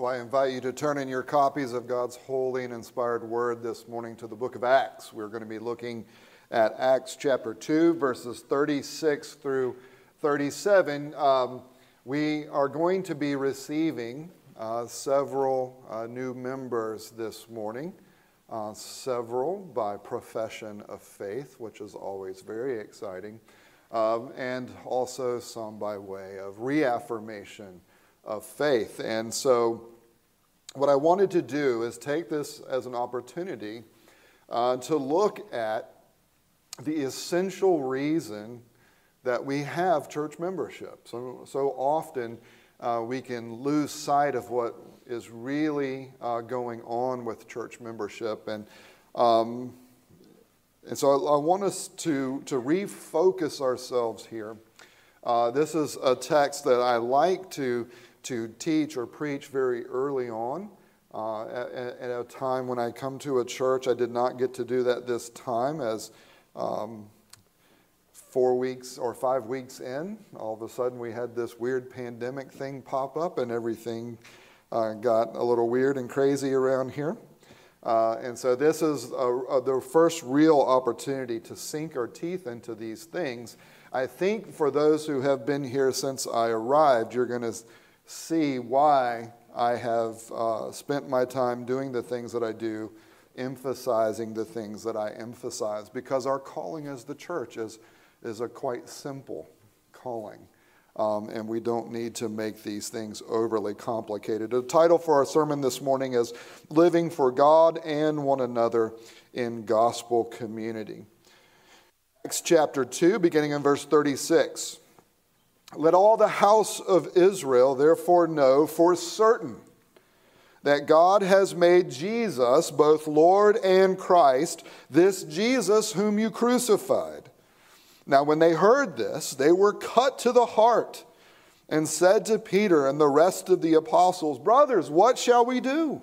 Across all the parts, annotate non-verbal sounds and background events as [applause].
Well, I invite you to turn in your copies of God's holy and inspired word this morning to the book of Acts. We're going to be looking at Acts chapter 2, verses 36 through 37. Um, we are going to be receiving uh, several uh, new members this morning, uh, several by profession of faith, which is always very exciting, um, and also some by way of reaffirmation of faith. And so, what I wanted to do is take this as an opportunity uh, to look at the essential reason that we have church membership. So, so often uh, we can lose sight of what is really uh, going on with church membership. And, um, and so I, I, want us to, to refocus ourselves here. Uh, this is a text that I like to to teach or preach very early on. Uh, at, at, a time when I come to a church, I did not get to do that this time as um, four weeks or five weeks in, all of a sudden we had this weird pandemic thing pop up and everything uh, got a little weird and crazy around here. Uh, and so this is a, a, the first real opportunity to sink our teeth into these things. I think for those who have been here since I arrived, you're going to see why I have uh, spent my time doing the things that I do, emphasizing the things that I emphasize, because our calling as the church is, is a quite simple calling. Um, and we don't need to make these things overly complicated. The title for our sermon this morning is Living for God and One Another in Gospel Community. Acts chapter 2, beginning in verse 36. Let all the house of Israel therefore know for certain that God has made Jesus both Lord and Christ, this Jesus whom you crucified. Now, when they heard this, they were cut to the heart and said to Peter and the rest of the apostles, Brothers, what shall we do?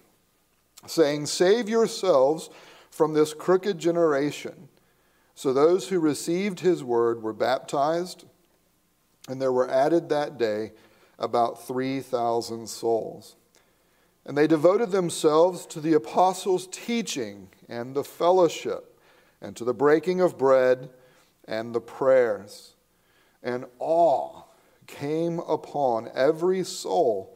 saying, Save yourselves from this crooked generation. So those who received his word were baptized, and there were added that day about 3,000 souls. And they devoted themselves to the apostles' teaching and the fellowship, and to the breaking of bread and the prayers. And awe came upon every soul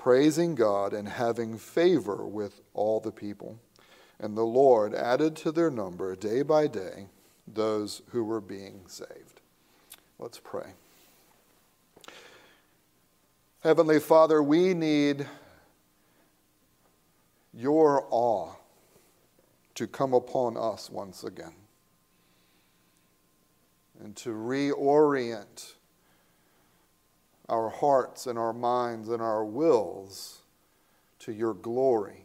praising God and having favor with all the people. And the Lord added to their number day by day those who were being saved. Let's pray. Heavenly Father, we need your awe to come upon us once again and to reorient our hearts and our minds and our wills to your glory.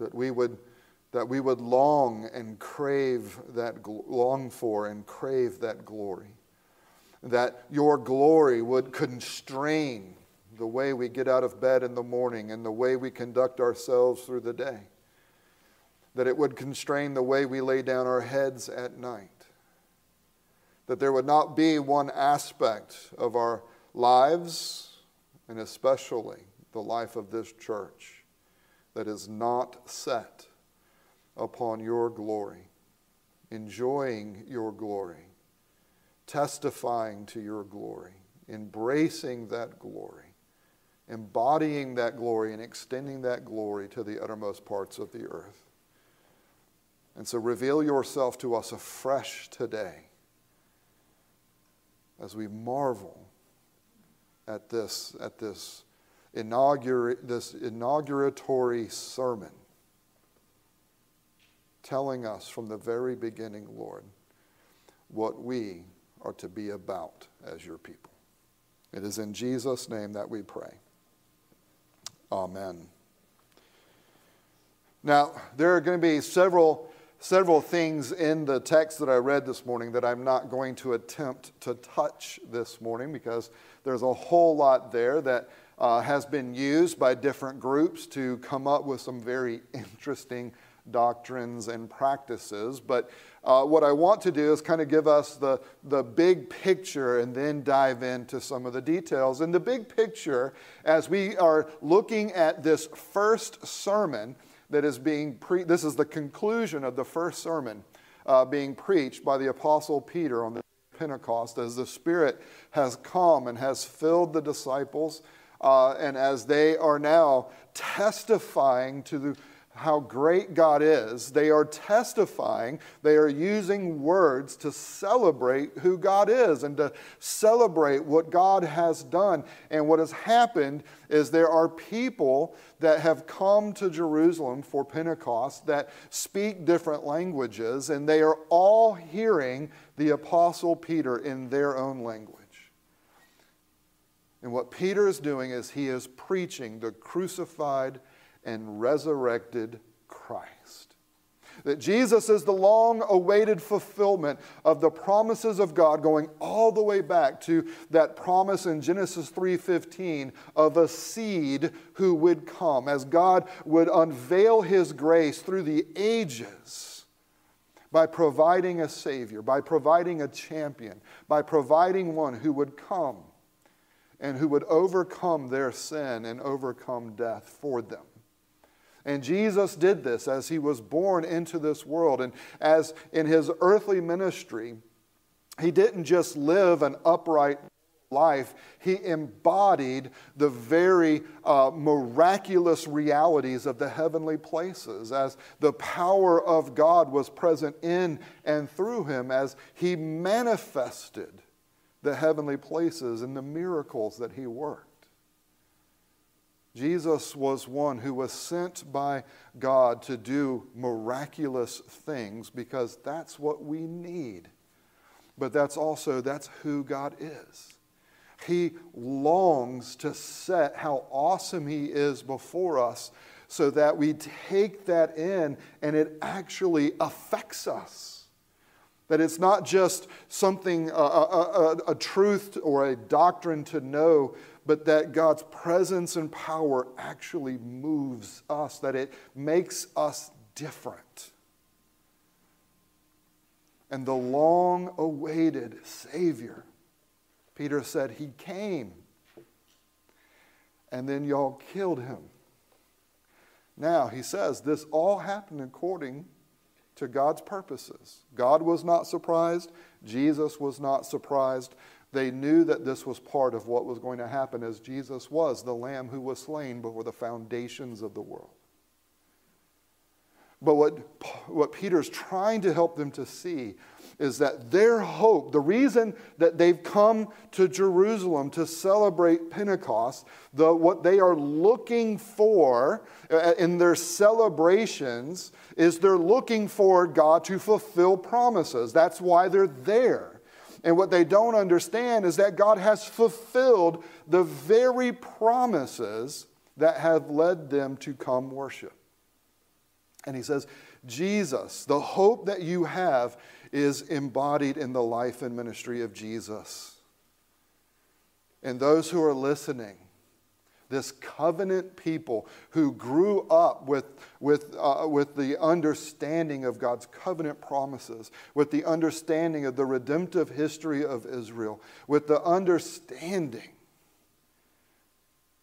That we would, that we would long and crave that, long for and crave that glory. That your glory would constrain the way we get out of bed in the morning and the way we conduct ourselves through the day. That it would constrain the way we lay down our heads at night that there would not be one aspect of our lives, and especially the life of this church, that is not set upon your glory, enjoying your glory, testifying to your glory, embracing that glory, embodying that glory and extending that glory to the uttermost parts of the earth. And so reveal yourself to us afresh today as we marvel at this, at this, inaugura- this inauguratory sermon telling us from the very beginning, Lord, what we are to be about as your people. It is in Jesus' name that we pray. Amen. Now, there are going to be several, several things in the text that I read this morning that I'm not going to attempt to touch this morning because there's a whole lot there that uh, has been used by different groups to come up with some very [laughs] interesting doctrines and practices. But uh, what I want to do is kind of give us the, the big picture and then dive into some of the details. And the big picture, as we are looking at this first sermon that is being preached, this is the conclusion of the first sermon uh, being preached by the Apostle Peter on the Pentecost as the Spirit has come and has filled the disciples. Uh, and as they are now testifying to the how great God is. They are testifying, they are using words to celebrate who God is and to celebrate what God has done. And what has happened is there are people that have come to Jerusalem for Pentecost that speak different languages, and they are all hearing the Apostle Peter in their own language. And what Peter is doing is he is preaching the crucified and resurrected Christ. That Jesus is the long awaited fulfillment of the promises of God going all the way back to that promise in Genesis 3:15 of a seed who would come as God would unveil his grace through the ages by providing a savior, by providing a champion, by providing one who would come and who would overcome their sin and overcome death for them. And Jesus did this as he was born into this world. And as in his earthly ministry, he didn't just live an upright life, he embodied the very uh, miraculous realities of the heavenly places as the power of God was present in and through him as he manifested the heavenly places and the miracles that he worked. Jesus was one who was sent by God to do miraculous things because that's what we need. But that's also that's who God is. He longs to set how awesome he is before us so that we take that in and it actually affects us. That it's not just something, a, a, a, a truth or a doctrine to know, but that God's presence and power actually moves us, that it makes us different. And the long awaited Savior, Peter said, He came, and then y'all killed him. Now, he says, this all happened according to God's purposes. God was not surprised, Jesus was not surprised. They knew that this was part of what was going to happen as Jesus was the Lamb who was slain before the foundations of the world. But what, what Peter's trying to help them to see is that their hope, the reason that they've come to Jerusalem to celebrate Pentecost, the, what they are looking for uh, in their celebrations is they're looking for God to fulfill promises. That's why they're there. And what they don't understand is that God has fulfilled the very promises that have led them to come worship. And he says, Jesus, the hope that you have is embodied in the life and ministry of Jesus. And those who are listening, this covenant people who grew up with, with, uh, with the understanding of God's covenant promises, with the understanding of the redemptive history of Israel, with the understanding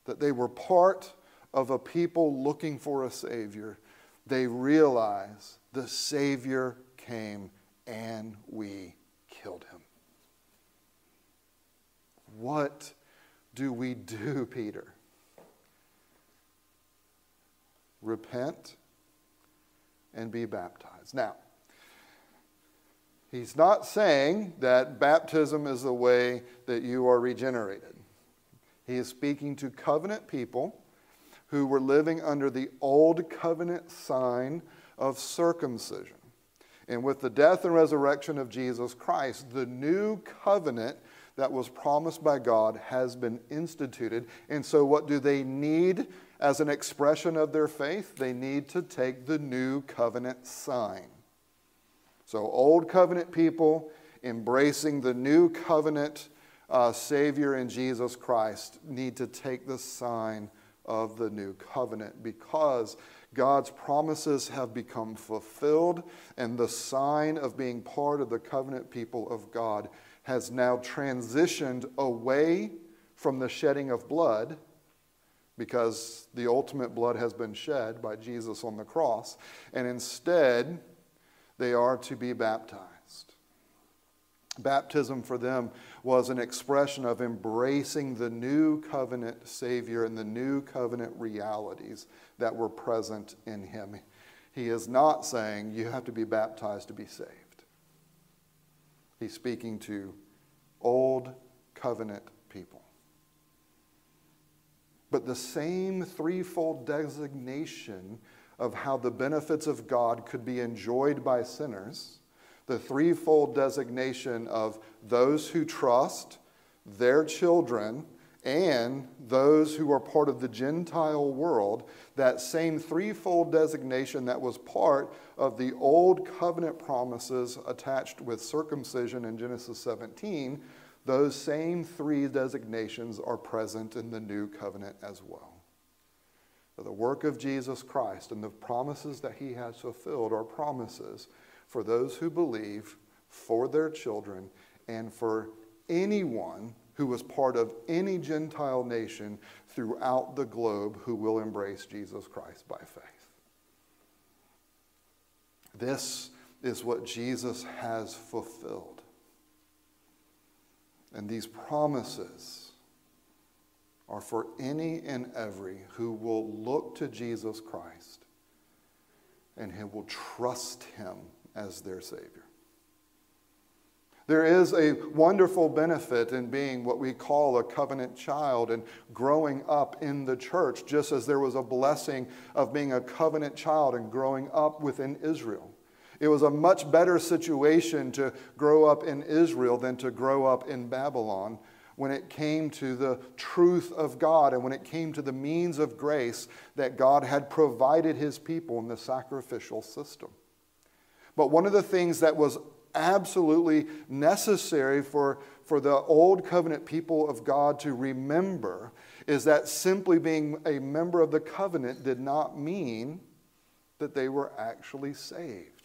that they were part of a people looking for a Savior, they realize the Savior came and we killed him. What do we do, Peter? Repent and be baptized. Now, he's not saying that baptism is the way that you are regenerated. He is speaking to covenant people who were living under the old covenant sign of circumcision. And with the death and resurrection of Jesus Christ, the new covenant that was promised by God has been instituted. And so, what do they need as an expression of their faith? They need to take the new covenant sign. So, old covenant people embracing the new covenant uh, Savior in Jesus Christ need to take the sign of the new covenant because God's promises have become fulfilled, and the sign of being part of the covenant people of God has now transitioned away from the shedding of blood because the ultimate blood has been shed by Jesus on the cross, and instead they are to be baptized. Baptism for them was an expression of embracing the new covenant Savior and the new covenant realities that were present in Him. He is not saying you have to be baptized to be saved. He's speaking to old covenant. But the same threefold designation of how the benefits of God could be enjoyed by sinners the threefold designation of those who trust, their children, and those who are part of the Gentile world, that same threefold designation that was part of the old covenant promises attached with circumcision in Genesis 17, those same three designations are present in the new covenant as well. The work of Jesus Christ and the promises that he has fulfilled are promises for those who believe, for their children, and for anyone who was part of any Gentile nation throughout the globe who will embrace Jesus Christ by faith. This is what Jesus has fulfilled. And these promises are for any and every who will look to Jesus Christ and who will trust him as their Savior. There is a wonderful benefit in being what we call a covenant child and growing up in the church, just as there was a blessing of being a covenant child and growing up within Israel. It was a much better situation to grow up in Israel than to grow up in Babylon when it came to the truth of God and when it came to the means of grace that God had provided his people in the sacrificial system. But one of the things that was absolutely necessary for, for the old covenant people of God to remember is that simply being a member of the covenant did not mean that they were actually saved.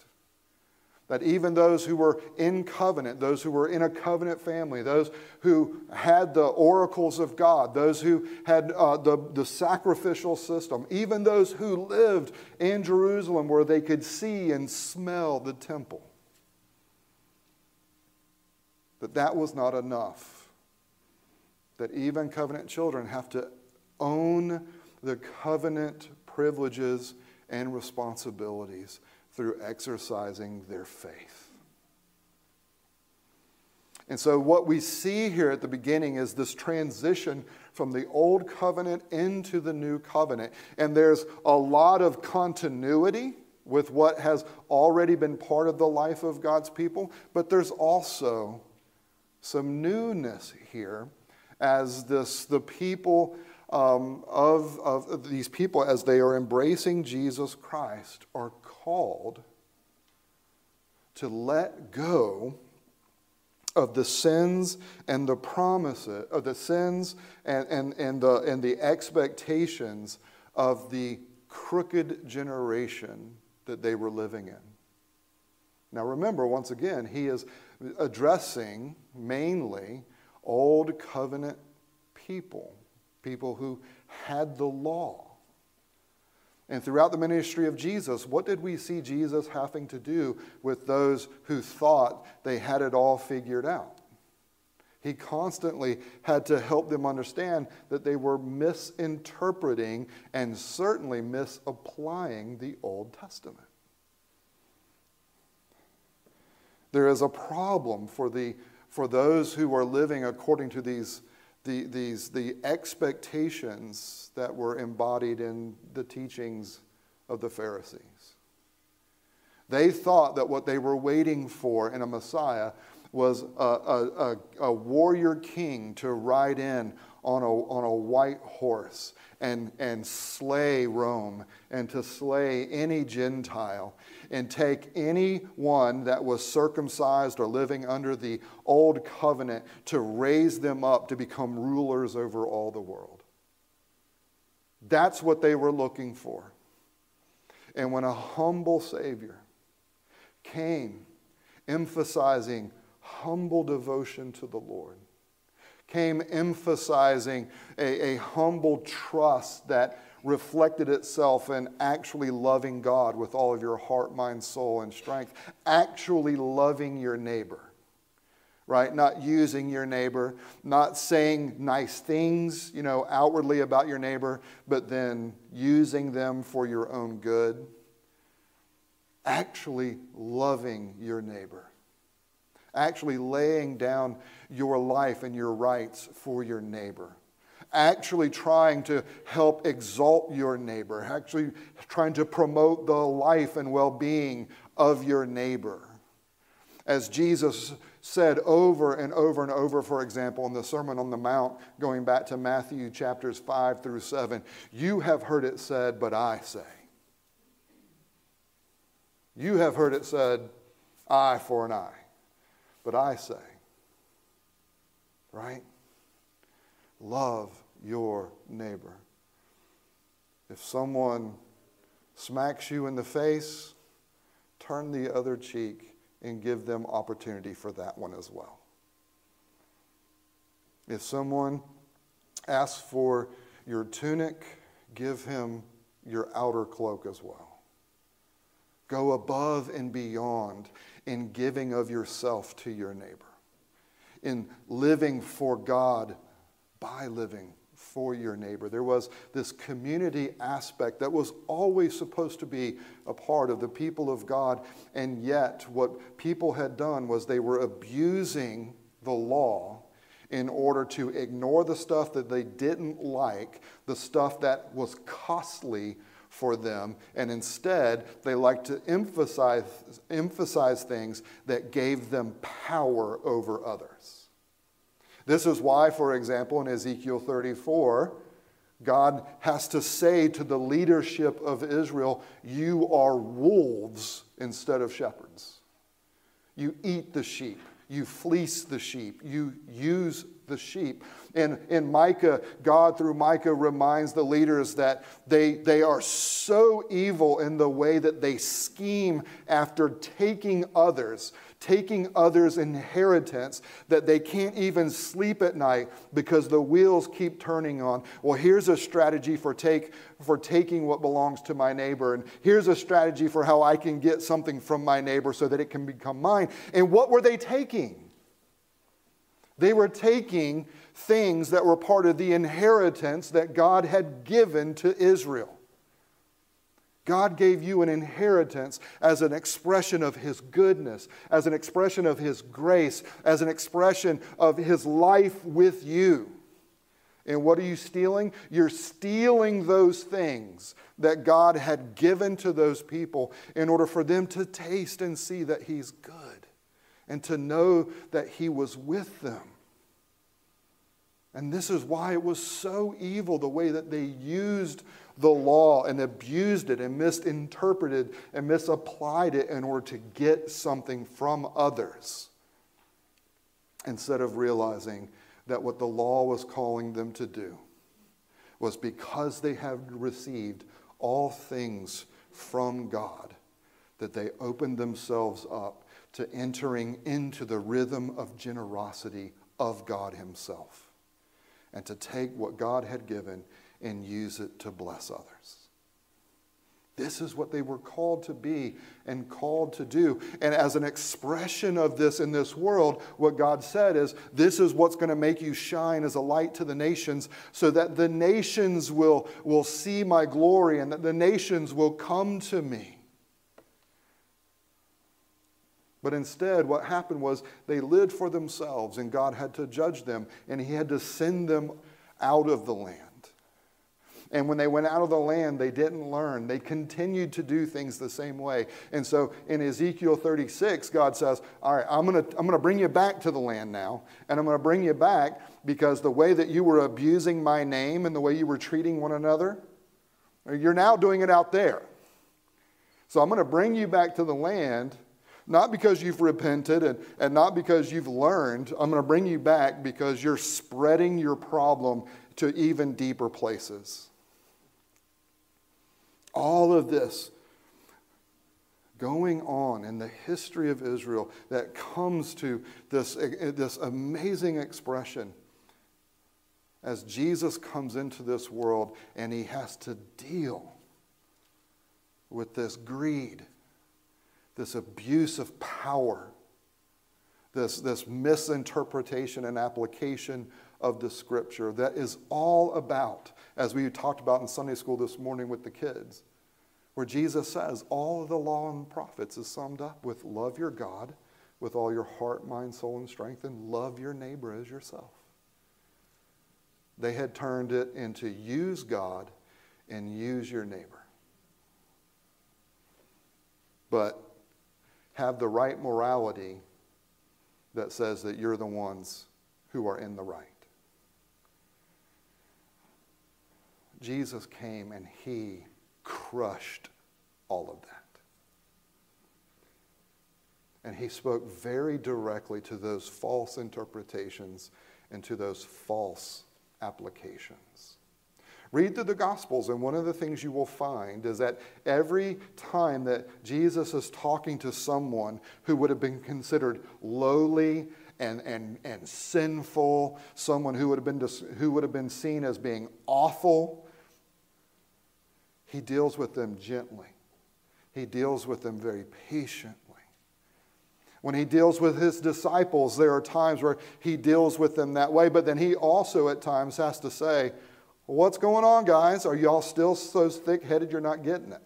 That even those who were in covenant, those who were in a covenant family, those who had the oracles of God, those who had uh, the, the sacrificial system, even those who lived in Jerusalem where they could see and smell the temple, that that was not enough. That even covenant children have to own the covenant privileges and responsibilities through exercising their faith. And so, what we see here at the beginning is this transition from the old covenant into the new covenant. And there's a lot of continuity with what has already been part of the life of God's people, but there's also some newness here as this, the people um, of, of these people, as they are embracing Jesus Christ, are called to let go of the sins and the promises, of the sins and, and, and, the, and the expectations of the crooked generation that they were living in. Now, remember, once again, he is addressing mainly old covenant people, people who had the law. And throughout the ministry of Jesus, what did we see Jesus having to do with those who thought they had it all figured out? He constantly had to help them understand that they were misinterpreting and certainly misapplying the Old Testament. There is a problem for, the, for those who are living according to these, the, these, the expectations that were embodied in the teachings of the Pharisees. They thought that what they were waiting for in a Messiah was a, a, a, warrior king to ride in on a, on a white horse and, and slay Rome and to slay any Gentile and take anyone that was circumcised or living under the old covenant to raise them up to become rulers over all the world. That's what they were looking for. And when a humble Savior came emphasizing humble devotion to the Lord, came emphasizing a, a humble trust that reflected itself in actually loving God with all of your heart, mind, soul, and strength, actually loving your neighbor. Right? Not using your neighbor, not saying nice things, you know, outwardly about your neighbor, but then using them for your own good. Actually loving your neighbor actually laying down your life and your rights for your neighbor, actually trying to help exalt your neighbor, actually trying to promote the life and well being of your neighbor. As Jesus said over and over and over, for example, in the Sermon on the Mount, going back to Matthew chapters 5 through 7, you have heard it said, but I say. You have heard it said, eye for an eye. But I say, right? Love your neighbor. If someone smacks you in the face, turn the other cheek and give them opportunity for that one as well. If someone asks for your tunic, give him your outer cloak as well. Go above and beyond in giving of yourself to your neighbor, in living for God by living for your neighbor. There was this community aspect that was always supposed to be a part of the people of God, and yet what people had done was they were abusing the law in order to ignore the stuff that they didn't like, the stuff that was costly for them, and instead they like to emphasize, emphasize things that gave them power over others. This is why, for example, in Ezekiel 34, God has to say to the leadership of Israel, You are wolves instead of shepherds. You eat the sheep, you fleece the sheep, you use the sheep. In, in Micah, God through Micah reminds the leaders that they, they are so evil in the way that they scheme after taking others, taking others' inheritance, that they can't even sleep at night because the wheels keep turning on. Well, here's a strategy for, take, for taking what belongs to my neighbor, and here's a strategy for how I can get something from my neighbor so that it can become mine. And what were they taking? They were taking things that were part of the inheritance that God had given to Israel. God gave you an inheritance as an expression of His goodness, as an expression of His grace, as an expression of His life with you. And what are you stealing? You're stealing those things that God had given to those people in order for them to taste and see that He's good and to know that He was with them. And this is why it was so evil the way that they used the law and abused it and misinterpreted and misapplied it in order to get something from others instead of realizing that what the law was calling them to do was because they had received all things from God, that they opened themselves up to entering into the rhythm of generosity of God Himself and to take what God had given and use it to bless others. This is what they were called to be and called to do. And as an expression of this in this world, what God said is, This is what's going to make you shine as a light to the nations, so that the nations will, will see my glory and that the nations will come to me. But instead, what happened was they lived for themselves, and God had to judge them, and He had to send them out of the land. And when they went out of the land, they didn't learn. They continued to do things the same way. And so in Ezekiel 36, God says, All right, I'm going to I'm going to bring you back to the land now. And I'm going to bring you back because the way that you were abusing my name and the way you were treating one another, you're now doing it out there. So I'm going to bring you back to the land not because you've repented and, and not because you've learned. I'm going to bring you back because you're spreading your problem to even deeper places. All of this going on in the history of Israel that comes to this, this amazing expression as Jesus comes into this world and he has to deal with this greed, this abuse of power, this, this misinterpretation and application of the scripture that is all about as we talked about in Sunday school this morning with the kids, where Jesus says all of the law and prophets is summed up with love your God with all your heart, mind, soul, and strength, and love your neighbor as yourself. They had turned it into use God and use your neighbor. But have the right morality that says that you're the ones who are in the right. Jesus came and he crushed all of that. And he spoke very directly to those false interpretations and to those false applications. Read through the Gospels, and one of the things you will find is that every time that Jesus is talking to someone who would have been considered lowly and, and, and sinful, someone who would, have been, who would have been seen as being awful, he deals with them gently. He deals with them very patiently. When he deals with his disciples, there are times where he deals with them that way, but then he also at times has to say, What's going on, guys? Are y'all still so thick headed you're not getting it?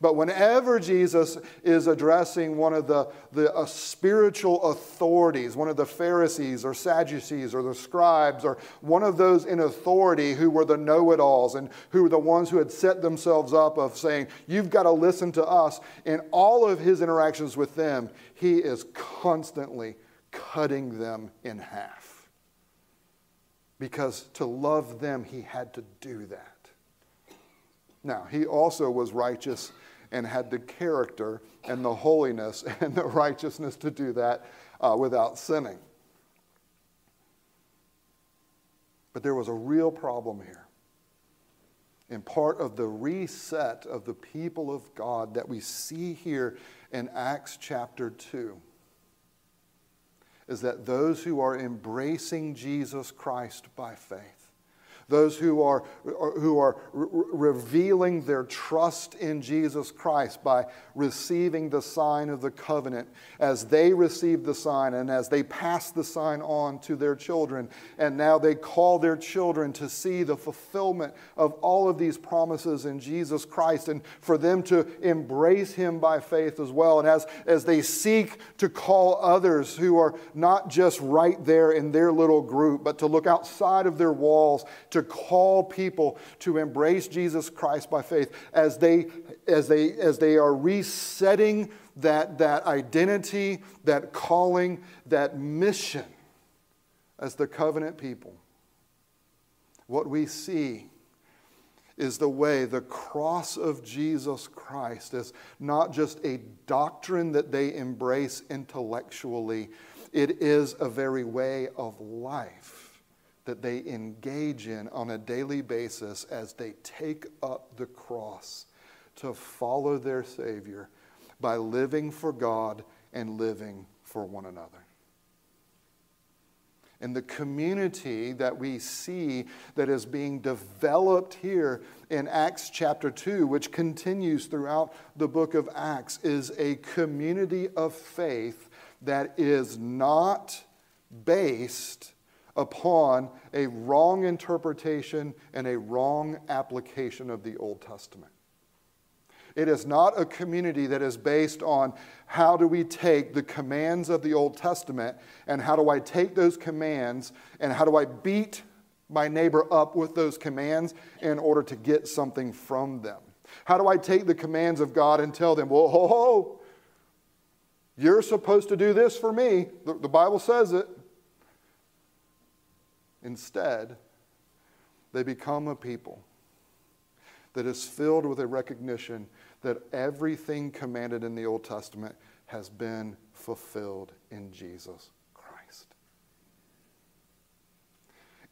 But whenever Jesus is addressing one of the, the uh, spiritual authorities, one of the Pharisees or Sadducees or the scribes, or one of those in authority who were the know it alls and who were the ones who had set themselves up of saying, You've got to listen to us, in all of his interactions with them, he is constantly cutting them in half. Because to love them, he had to do that. Now, he also was righteous and had the character and the holiness [laughs] and the righteousness to do that uh, without sinning. But there was a real problem here. And part of the reset of the people of God that we see here in Acts chapter 2 is that those who are embracing Jesus Christ by faith those who are, uh, who are revealing their trust in Jesus Christ by receiving the sign of the covenant, as they receive the sign and as they pass the sign on to their children. And now they call their children to see the fulfillment of all of these promises in Jesus Christ and for them to embrace Him by faith as well. And as, as they seek to call others who are not just right there in their little group, but to look outside of their walls to call people to embrace Jesus Christ by faith as they, as they, as they are resetting that, that identity, that calling, that mission as the covenant people. What we see is the way the cross of Jesus Christ is not just a doctrine that they embrace intellectually, it is a very way of life that they engage in on a daily basis as they take up the cross to follow their Savior by living for God and living for one another. And the community that we see that is being developed here in Acts chapter 2, which continues throughout the book of Acts, is a community of faith that is not based upon a wrong interpretation and a wrong application of the Old Testament. It is not a community that is based on how do we take the commands of the Old Testament and how do I take those commands and how do I beat my neighbor up with those commands in order to get something from them? How do I take the commands of God and tell them, well, ho, ho, you're supposed to do this for me? The, the Bible says it. Instead, they become a people that is filled with a recognition that everything commanded in the Old Testament has been fulfilled in Jesus Christ.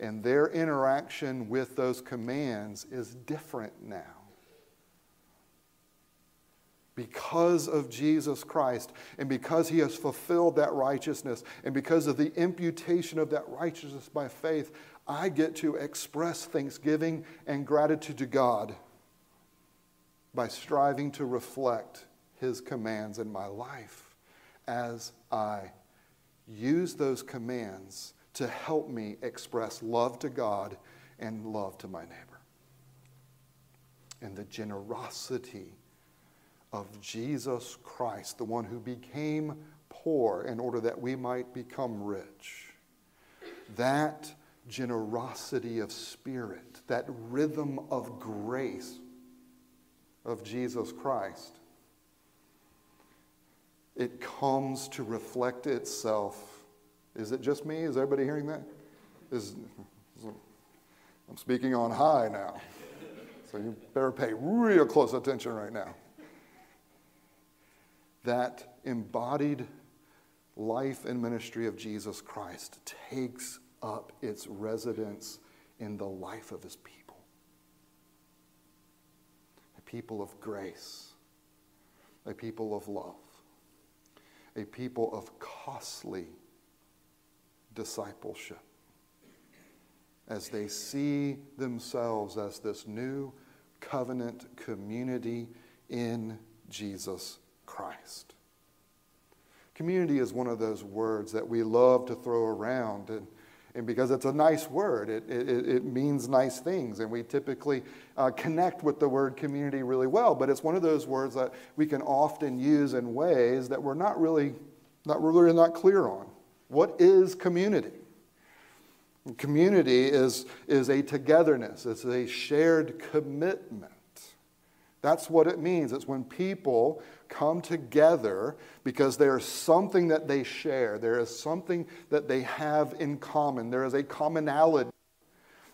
And their interaction with those commands is different now. Because of Jesus Christ, and because he has fulfilled that righteousness, and because of the imputation of that righteousness by faith, I get to express thanksgiving and gratitude to God by striving to reflect His commands in my life as I use those commands to help me express love to God and love to my neighbor. And the generosity of Jesus Christ, the one who became poor in order that we might become rich. That generosity of spirit, that rhythm of grace of Jesus Christ, it comes to reflect itself. Is it just me? Is everybody hearing that? Is, I'm speaking on high now. So you better pay real close attention right now. That embodied life and ministry of Jesus Christ takes up its residence in the life of his people. A people of grace, a people of love, a people of costly discipleship. As they see themselves as this new covenant community in Jesus Christ. Community is one of those words that we love to throw around and and because it's a nice word, it, it, it means nice things. And we typically uh, connect with the word community really well. But it's one of those words that we can often use in ways that we're not really not really not clear on. What is community? Community is, is a togetherness, it's a shared commitment. That's what it means. It's when people come together because there's something that they share, there is something that they have in common, there is a commonality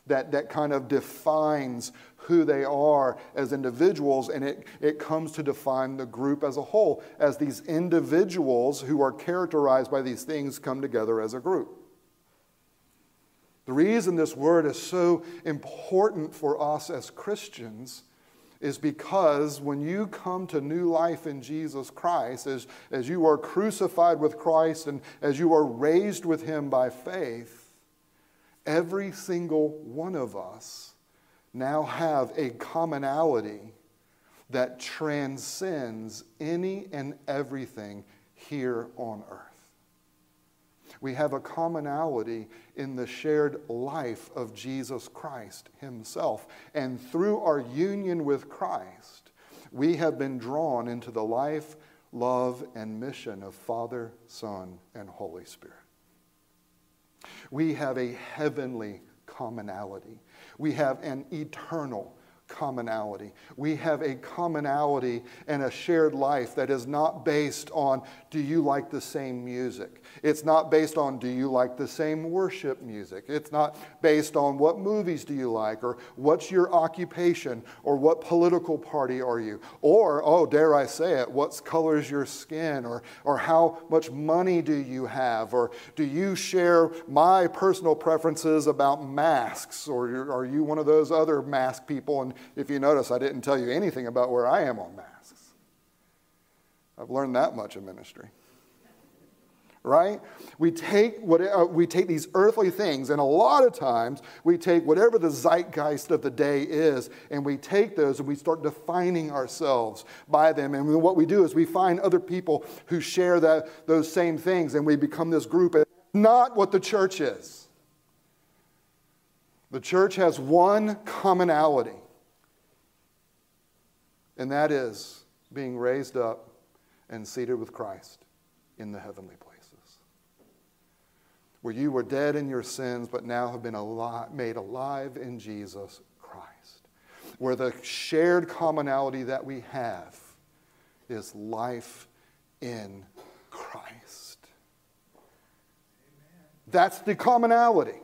that, that kind of defines who they are as individuals, and it, it comes to define the group as a whole, as these individuals who are characterized by these things come together as a group. The reason this word is so important for us as Christians is because when you come to new life in Jesus Christ, as, as you are crucified with Christ and as you are raised with Him by faith, every single one of us now have a commonality that transcends any and everything here on earth. We have a commonality in the shared life of Jesus Christ Himself. And through our union with Christ, we have been drawn into the life, love, and mission of Father, Son, and Holy Spirit. We have a heavenly commonality. We have an eternal commonality. We have a commonality and a shared life that is not based on do you like the same music? It's not based on do you like the same worship music? It's not based on what movies do you like or what's your occupation or what political party are you? Or, oh, dare I say it, what colors your skin or, or how much money do you have? Or do you share my personal preferences about masks? Or are you one of those other mask people and if you notice, I didn't tell you anything about where I am on masks. I've learned that much in ministry. right? We take, what, uh, we take these earthly things, and a lot of times we take whatever the zeitgeist of the day is, and we take those and we start defining ourselves by them. And what we do is we find other people who share that, those same things, and we become this group. It's not what the church is. The church has one commonality, and that is being raised up and seated with Christ in the heavenly places. where you were dead in your sins, but now have been alive, made alive in Jesus Christ. Where the shared commonality that we have is life in Christ. That's the commonality.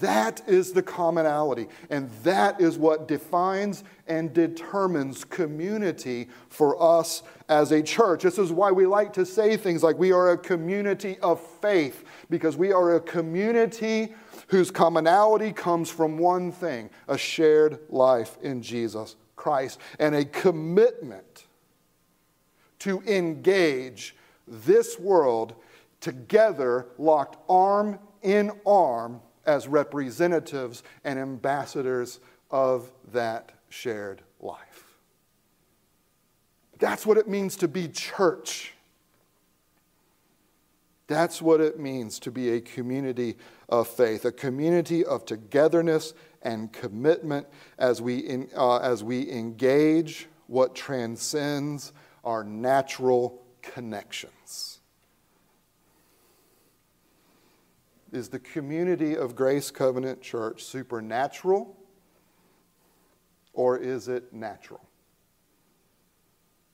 That is the commonality. And that is what defines and determines community for us as a church. This is why we like to say things like we are a community of faith, because we are a community whose commonality comes from one thing a shared life in Jesus Christ and a commitment to engage this world together, locked arm in arm as representatives and ambassadors of that shared life. That's what it means to be church. That's what it means to be a community of faith, a community of togetherness and commitment as we, in, uh, as we engage what transcends our natural connections. Is the community of Grace Covenant Church supernatural or is it natural?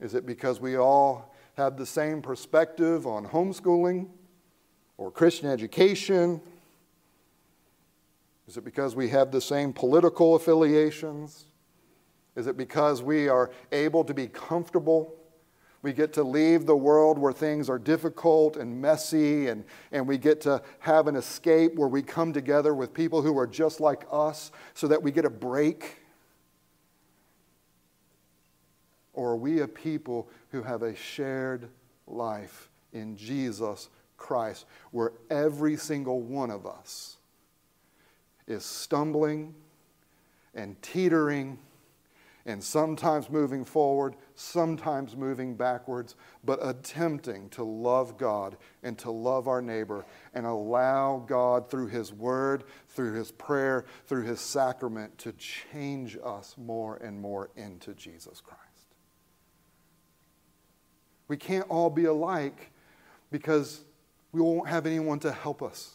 Is it because we all have the same perspective on homeschooling or Christian education? Is it because we have the same political affiliations? Is it because we are able to be comfortable we get to leave the world where things are difficult and messy, and, and we get to have an escape where we come together with people who are just like us so that we get a break? Or are we a people who have a shared life in Jesus Christ where every single one of us is stumbling and teetering and sometimes moving forward, sometimes moving backwards, but attempting to love God and to love our neighbor and allow God through His Word, through His prayer, through His sacrament to change us more and more into Jesus Christ. We can't all be alike because we won't have anyone to help us.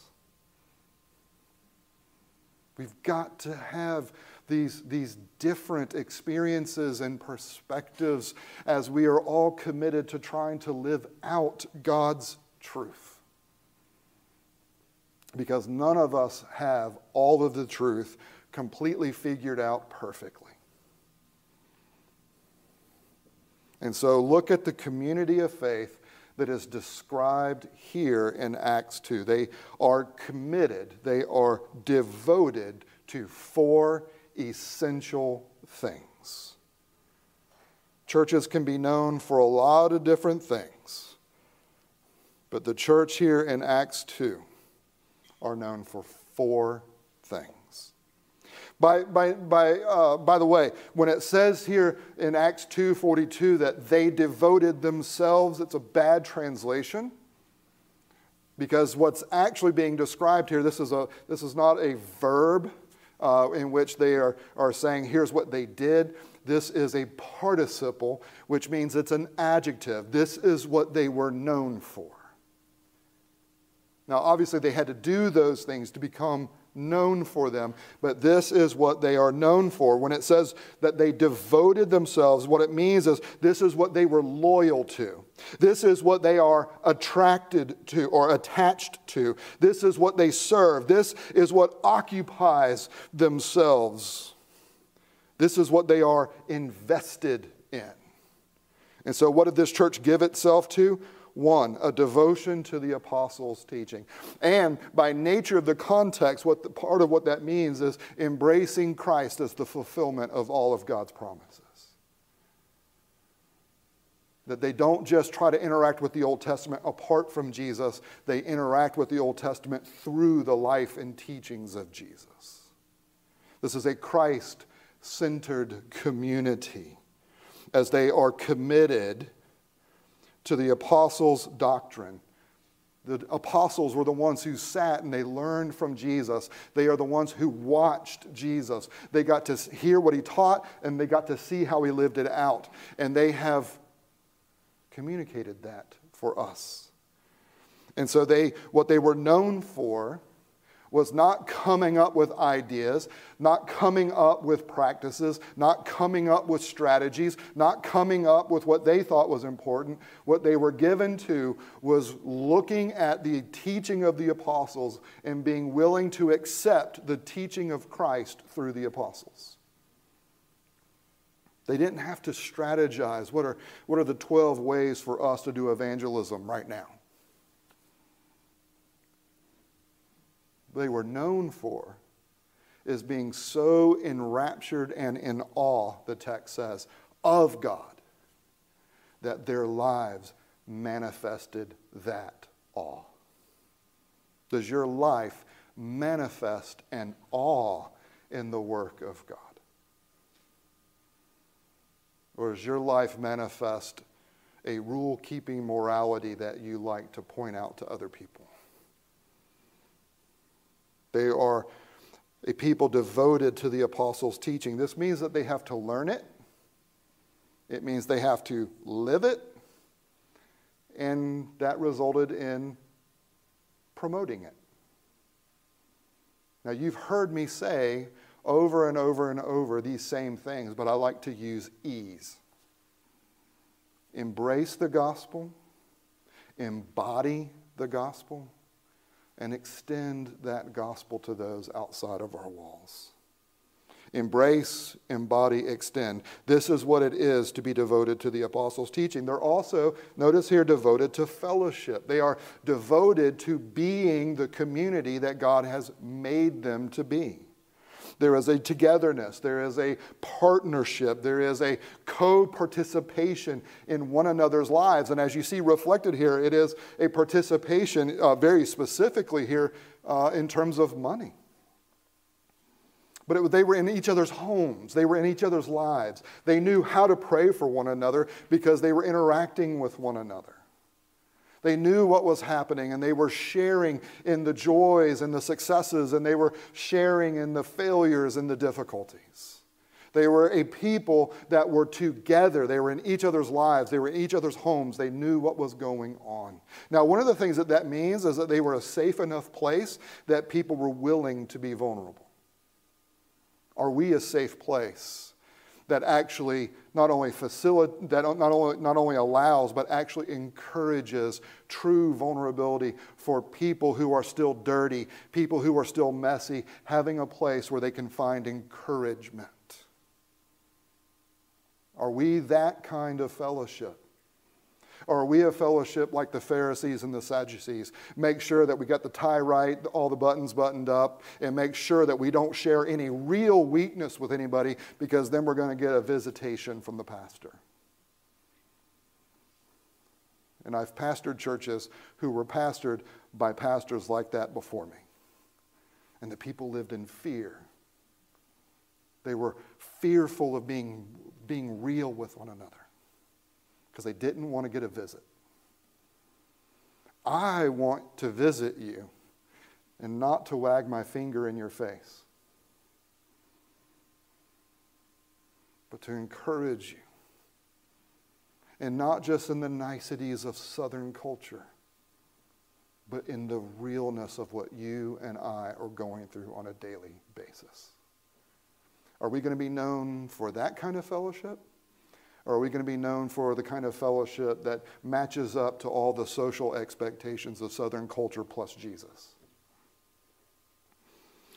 We've got to have these, these different experiences and perspectives as we are all committed to trying to live out God's truth. Because none of us have all of the truth completely figured out perfectly. And so look at the community of faith that is described here in Acts 2. They are committed, they are devoted to four essential things. Churches can be known for a lot of different things, but the church here in Acts 2 are known for four things. By, by, by, uh, by the way, when it says here in Acts 2.42 that they devoted themselves, it's a bad translation because what's actually being described here, this is, a, this is not a verb uh, in which they are, are saying, here's what they did. This is a participle, which means it's an adjective. This is what they were known for. Now, obviously, they had to do those things to become known for them, but this is what they are known for. When it says that they devoted themselves, what it means is this is what they were loyal to. This is what they are attracted to or attached to. This is what they serve. This is what occupies themselves. This is what they are invested in. And so, what did this church give itself to? One, a devotion to the apostles' teaching. And by nature of the context, what the, part of what that means is embracing Christ as the fulfillment of all of God's promises. That they don't just try to interact with the Old Testament apart from Jesus, they interact with the Old Testament through the life and teachings of Jesus. This is a Christ centered community as they are committed to the apostles' doctrine. The apostles were the ones who sat and they learned from Jesus. They are the ones who watched Jesus. They got to hear what he taught and they got to see how he lived it out. And they have communicated that for us. And so they what they were known for was not coming up with ideas, not coming up with practices, not coming up with strategies, not coming up with what they thought was important. What they were given to was looking at the teaching of the apostles and being willing to accept the teaching of Christ through the apostles. They didn't have to strategize. What are, what are the 12 ways for us to do evangelism right now? they were known for is being so enraptured and in awe, the text says, of God, that their lives manifested that awe. Does your life manifest an awe in the work of God? Or does your life manifest a rule keeping morality that you like to point out to other people? They are a people devoted to the apostles' teaching. This means that they have to learn it, it means they have to live it, and that resulted in promoting it. Now, you've heard me say over and over and over these same things, but I like to use ease. Embrace the gospel, embody the gospel, and extend that gospel to those outside of our walls. Embrace, embody, extend. This is what it is to be devoted to the apostles' teaching. They're also, notice here, devoted to fellowship. They are devoted to being the community that God has made them to be. There is a togetherness. There is a partnership. There is a co participation in one another's lives. And as you see reflected here, it is a participation, uh, very specifically here, uh, in terms of money. But it, they were in each other's homes. They were in each other's lives. They knew how to pray for one another because they were interacting with one another. They knew what was happening and they were sharing in the joys and the successes and they were sharing in the failures and the difficulties. They were a people that were together. They were in each other's lives. They were in each other's homes. They knew what was going on. Now, one of the things that that means is that they were a safe enough place that people were willing to be vulnerable. Are we a safe place? that actually not only facilitates, that not only, not only allows, but actually encourages true vulnerability for people who are still dirty, people who are still messy, having a place where they can find encouragement. Are we that kind of fellowship? Or are we a fellowship like the Pharisees and the Sadducees? Make sure that we got the tie right, all the buttons buttoned up, and make sure that we don't share any real weakness with anybody because then we're going to get a visitation from the pastor. And I've pastored churches who were pastored by pastors like that before me. And the people lived in fear. They were fearful of being, being real with one another because they didn't want to get a visit. I want to visit you and not to wag my finger in your face, but to encourage you. And not just in the niceties of Southern culture, but in the realness of what you and I are going through on a daily basis. Are we going to be known for that kind of fellowship? Or are we going to be known for the kind of fellowship that matches up to all the social expectations of Southern culture plus Jesus?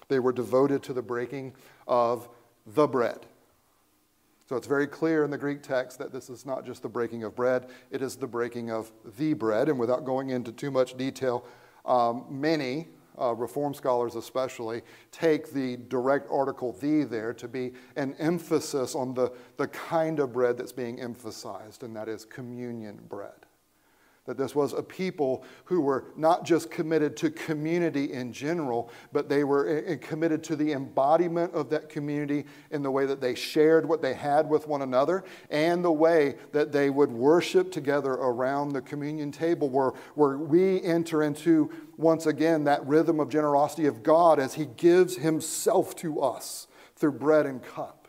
They were devoted to the breaking of the bread. So it's very clear in the Greek text that this is not just the breaking of bread, it is the breaking of the bread. And without going into too much detail, um, many, uh, Reform scholars especially, take the direct article the there to be an emphasis on the, the kind of bread that's being emphasized, and that is communion bread. That this was a people who were not just committed to community in general, but they were eh, eh, committed to the embodiment of that community in the way that they shared what they had with one another and the way that they would worship together around the communion table, where, where we enter into, once again, that rhythm of generosity of God as He gives Himself to us through bread and cup.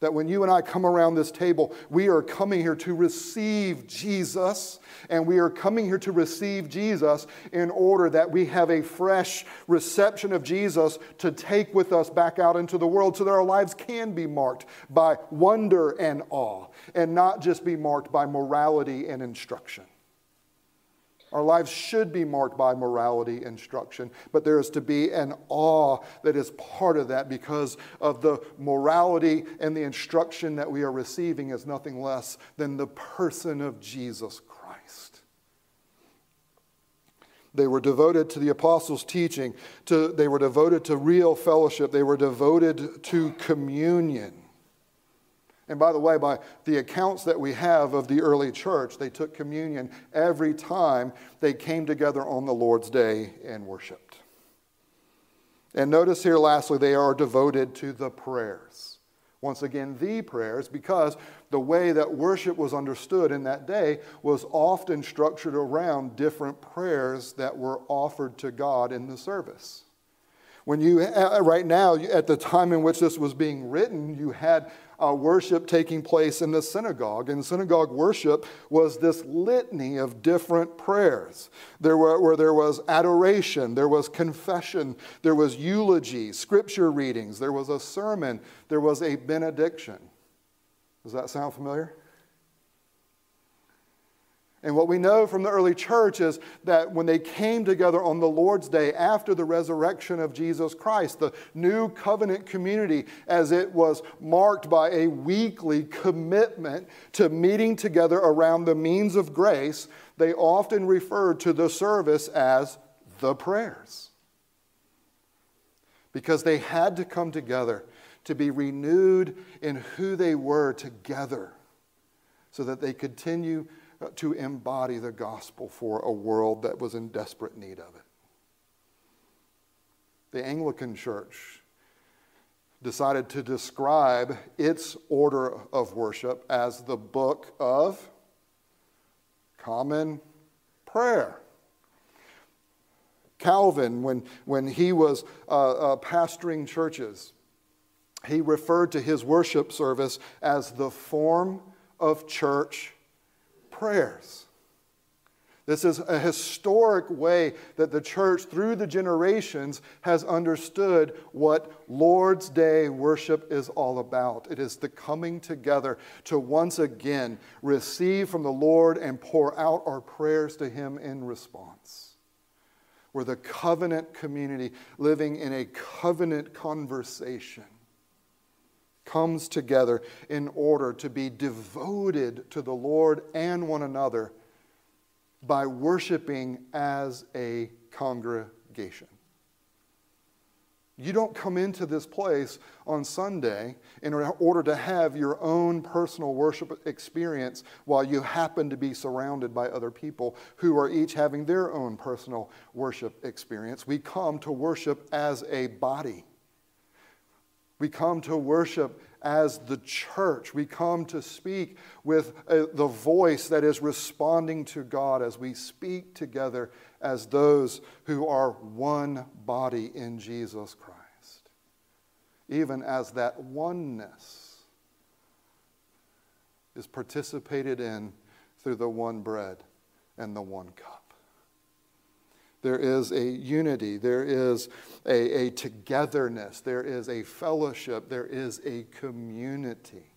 That when you and I come around this table, we are coming here to receive Jesus, and we are coming here to receive Jesus in order that we have a fresh reception of Jesus to take with us back out into the world so that our lives can be marked by wonder and awe, and not just be marked by morality and instruction. Our lives should be marked by morality instruction, but there is to be an awe that is part of that because of the morality and the instruction that we are receiving is nothing less than the person of Jesus Christ. They were devoted to the apostles' teaching, to, they were devoted to real fellowship, they were devoted to communion. And by the way, by the accounts that we have of the early church, they took communion every time they came together on the Lord's day and worshiped. And notice here, lastly, they are devoted to the prayers. Once again, the prayers, because the way that worship was understood in that day was often structured around different prayers that were offered to God in the service. When you, uh, right now, at the time in which this was being written, you had uh, worship taking place in the synagogue. And synagogue worship was this litany of different prayers. There were, where there was adoration, there was confession, there was eulogy, scripture readings, there was a sermon, there was a benediction. Does that sound familiar? And what we know from the early church is that when they came together on the Lord's Day after the resurrection of Jesus Christ, the new covenant community, as it was marked by a weekly commitment to meeting together around the means of grace, they often referred to the service as the prayers. Because they had to come together to be renewed in who they were together so that they continue to embody the gospel for a world that was in desperate need of it. The Anglican Church decided to describe its order of worship as the book of common prayer. Calvin, when, when he was uh, uh, pastoring churches, he referred to his worship service as the form of church prayers. This is a historic way that the church, through the generations, has understood what Lord's Day worship is all about. It is the coming together to once again receive from the Lord and pour out our prayers to Him in response. We're the covenant community living in a covenant conversation comes together in order to be devoted to the Lord and one another by worshiping as a congregation. You don't come into this place on Sunday in order to have your own personal worship experience while you happen to be surrounded by other people who are each having their own personal worship experience. We come to worship as a body. We come to worship as the church. We come to speak with a, the voice that is responding to God as we speak together as those who are one body in Jesus Christ. Even as that oneness is participated in through the one bread and the one cup. There is a unity. There is a, a togetherness. There is a fellowship. There is a community.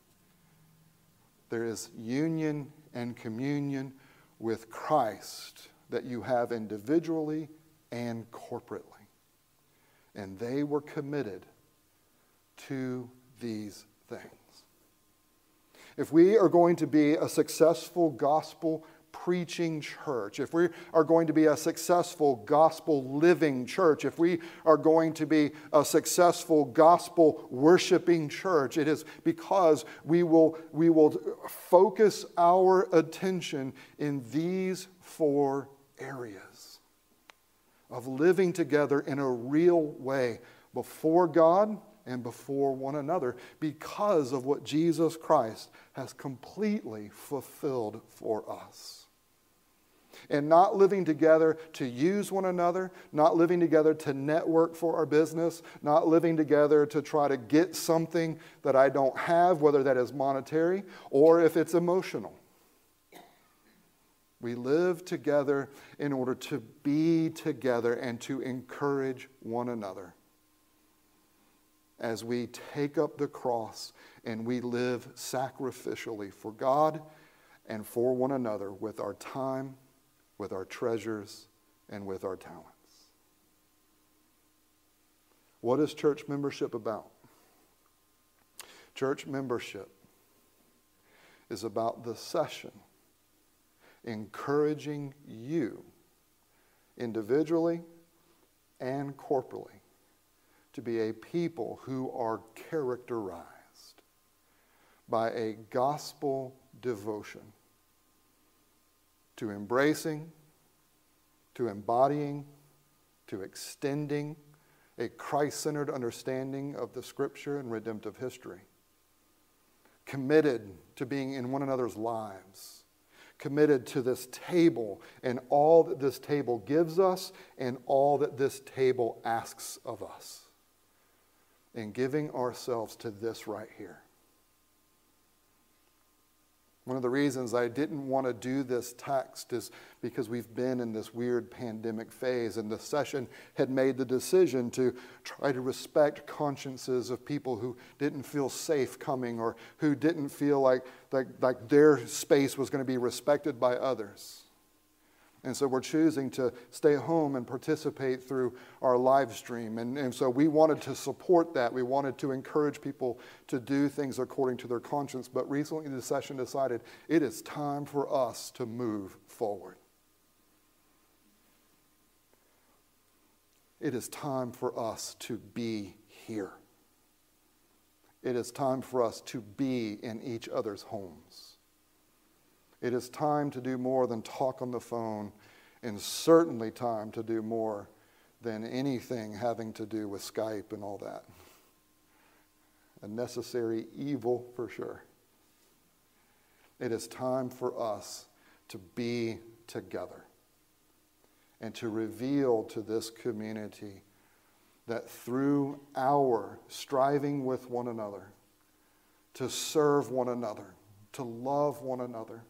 There is union and communion with Christ that you have individually and corporately. And they were committed to these things. If we are going to be a successful gospel preaching church, if we are going to be a successful gospel living church, if we are going to be a successful gospel worshiping church, it is because we will, we will focus our attention in these four areas of living together in a real way before God and before one another because of what Jesus Christ has completely fulfilled for us and not living together to use one another, not living together to network for our business, not living together to try to get something that I don't have, whether that is monetary or if it's emotional. We live together in order to be together and to encourage one another as we take up the cross and we live sacrificially for God and for one another with our time with our treasures, and with our talents. What is church membership about? Church membership is about the session encouraging you individually and corporally to be a people who are characterized by a gospel devotion to embracing, to embodying, to extending a Christ centered understanding of the scripture and redemptive history. Committed to being in one another's lives. Committed to this table and all that this table gives us and all that this table asks of us. And giving ourselves to this right here. One of the reasons I didn't want to do this text is because we've been in this weird pandemic phase, and the session had made the decision to try to respect consciences of people who didn't feel safe coming or who didn't feel like, like, like their space was going to be respected by others. And so we're choosing to stay home and participate through our live stream. And, and so we wanted to support that. We wanted to encourage people to do things according to their conscience. But recently the session decided it is time for us to move forward. It is time for us to be here. It is time for us to be in each other's homes. It is time to do more than talk on the phone, and certainly time to do more than anything having to do with Skype and all that. A necessary evil for sure. It is time for us to be together and to reveal to this community that through our striving with one another, to serve one another, to love one another,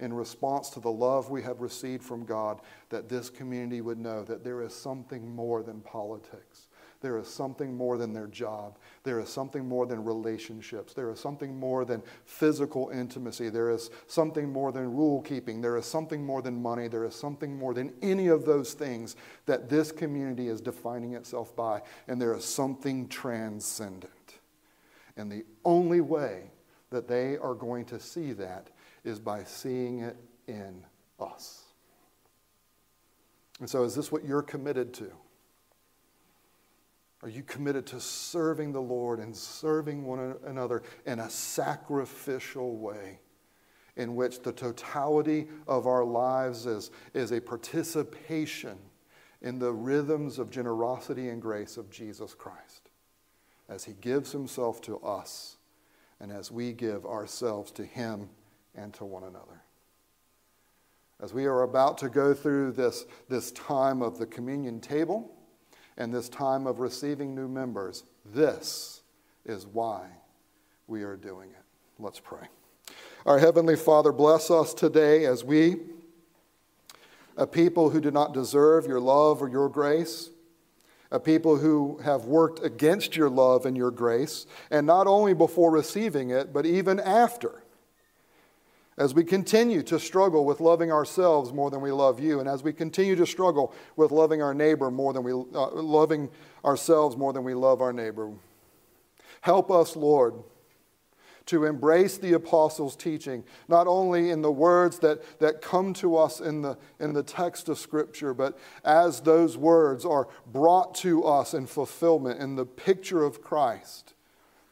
in response to the love we have received from God, that this community would know that there is something more than politics. There is something more than their job. There is something more than relationships. There is something more than physical intimacy. There is something more than rule keeping. There is something more than money. There is something more than any of those things that this community is defining itself by. And there is something transcendent. And the only way that they are going to see that is by seeing it in us. And so, is this what you're committed to? Are you committed to serving the Lord and serving one another in a sacrificial way in which the totality of our lives is, is a participation in the rhythms of generosity and grace of Jesus Christ as he gives himself to us and as we give ourselves to him and to one another. As we are about to go through this, this time of the communion table and this time of receiving new members, this is why we are doing it. Let's pray. Our Heavenly Father, bless us today as we, a people who do not deserve your love or your grace, a people who have worked against your love and your grace, and not only before receiving it, but even after as we continue to struggle with loving ourselves more than we love you, and as we continue to struggle with loving our neighbor more than we uh, loving ourselves more than we love our neighbor, help us, Lord, to embrace the apostles' teaching, not only in the words that, that come to us in the, in the text of Scripture, but as those words are brought to us in fulfillment in the picture of Christ,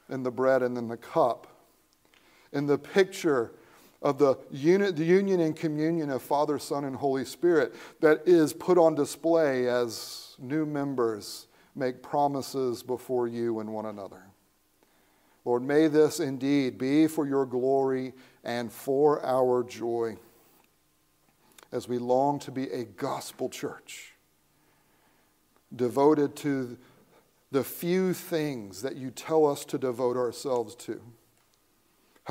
in the bread and in the cup, in the picture of the, unit, the union and communion of Father, Son, and Holy Spirit that is put on display as new members make promises before you and one another. Lord, may this indeed be for your glory and for our joy as we long to be a gospel church devoted to the few things that you tell us to devote ourselves to.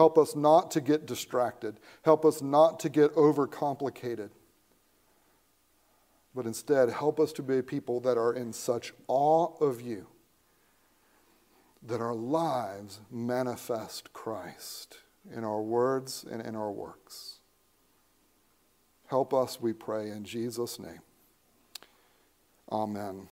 Help us not to get distracted. Help us not to get overcomplicated. But instead, help us to be people that are in such awe of you that our lives manifest Christ in our words and in our works. Help us, we pray, in Jesus' name. Amen.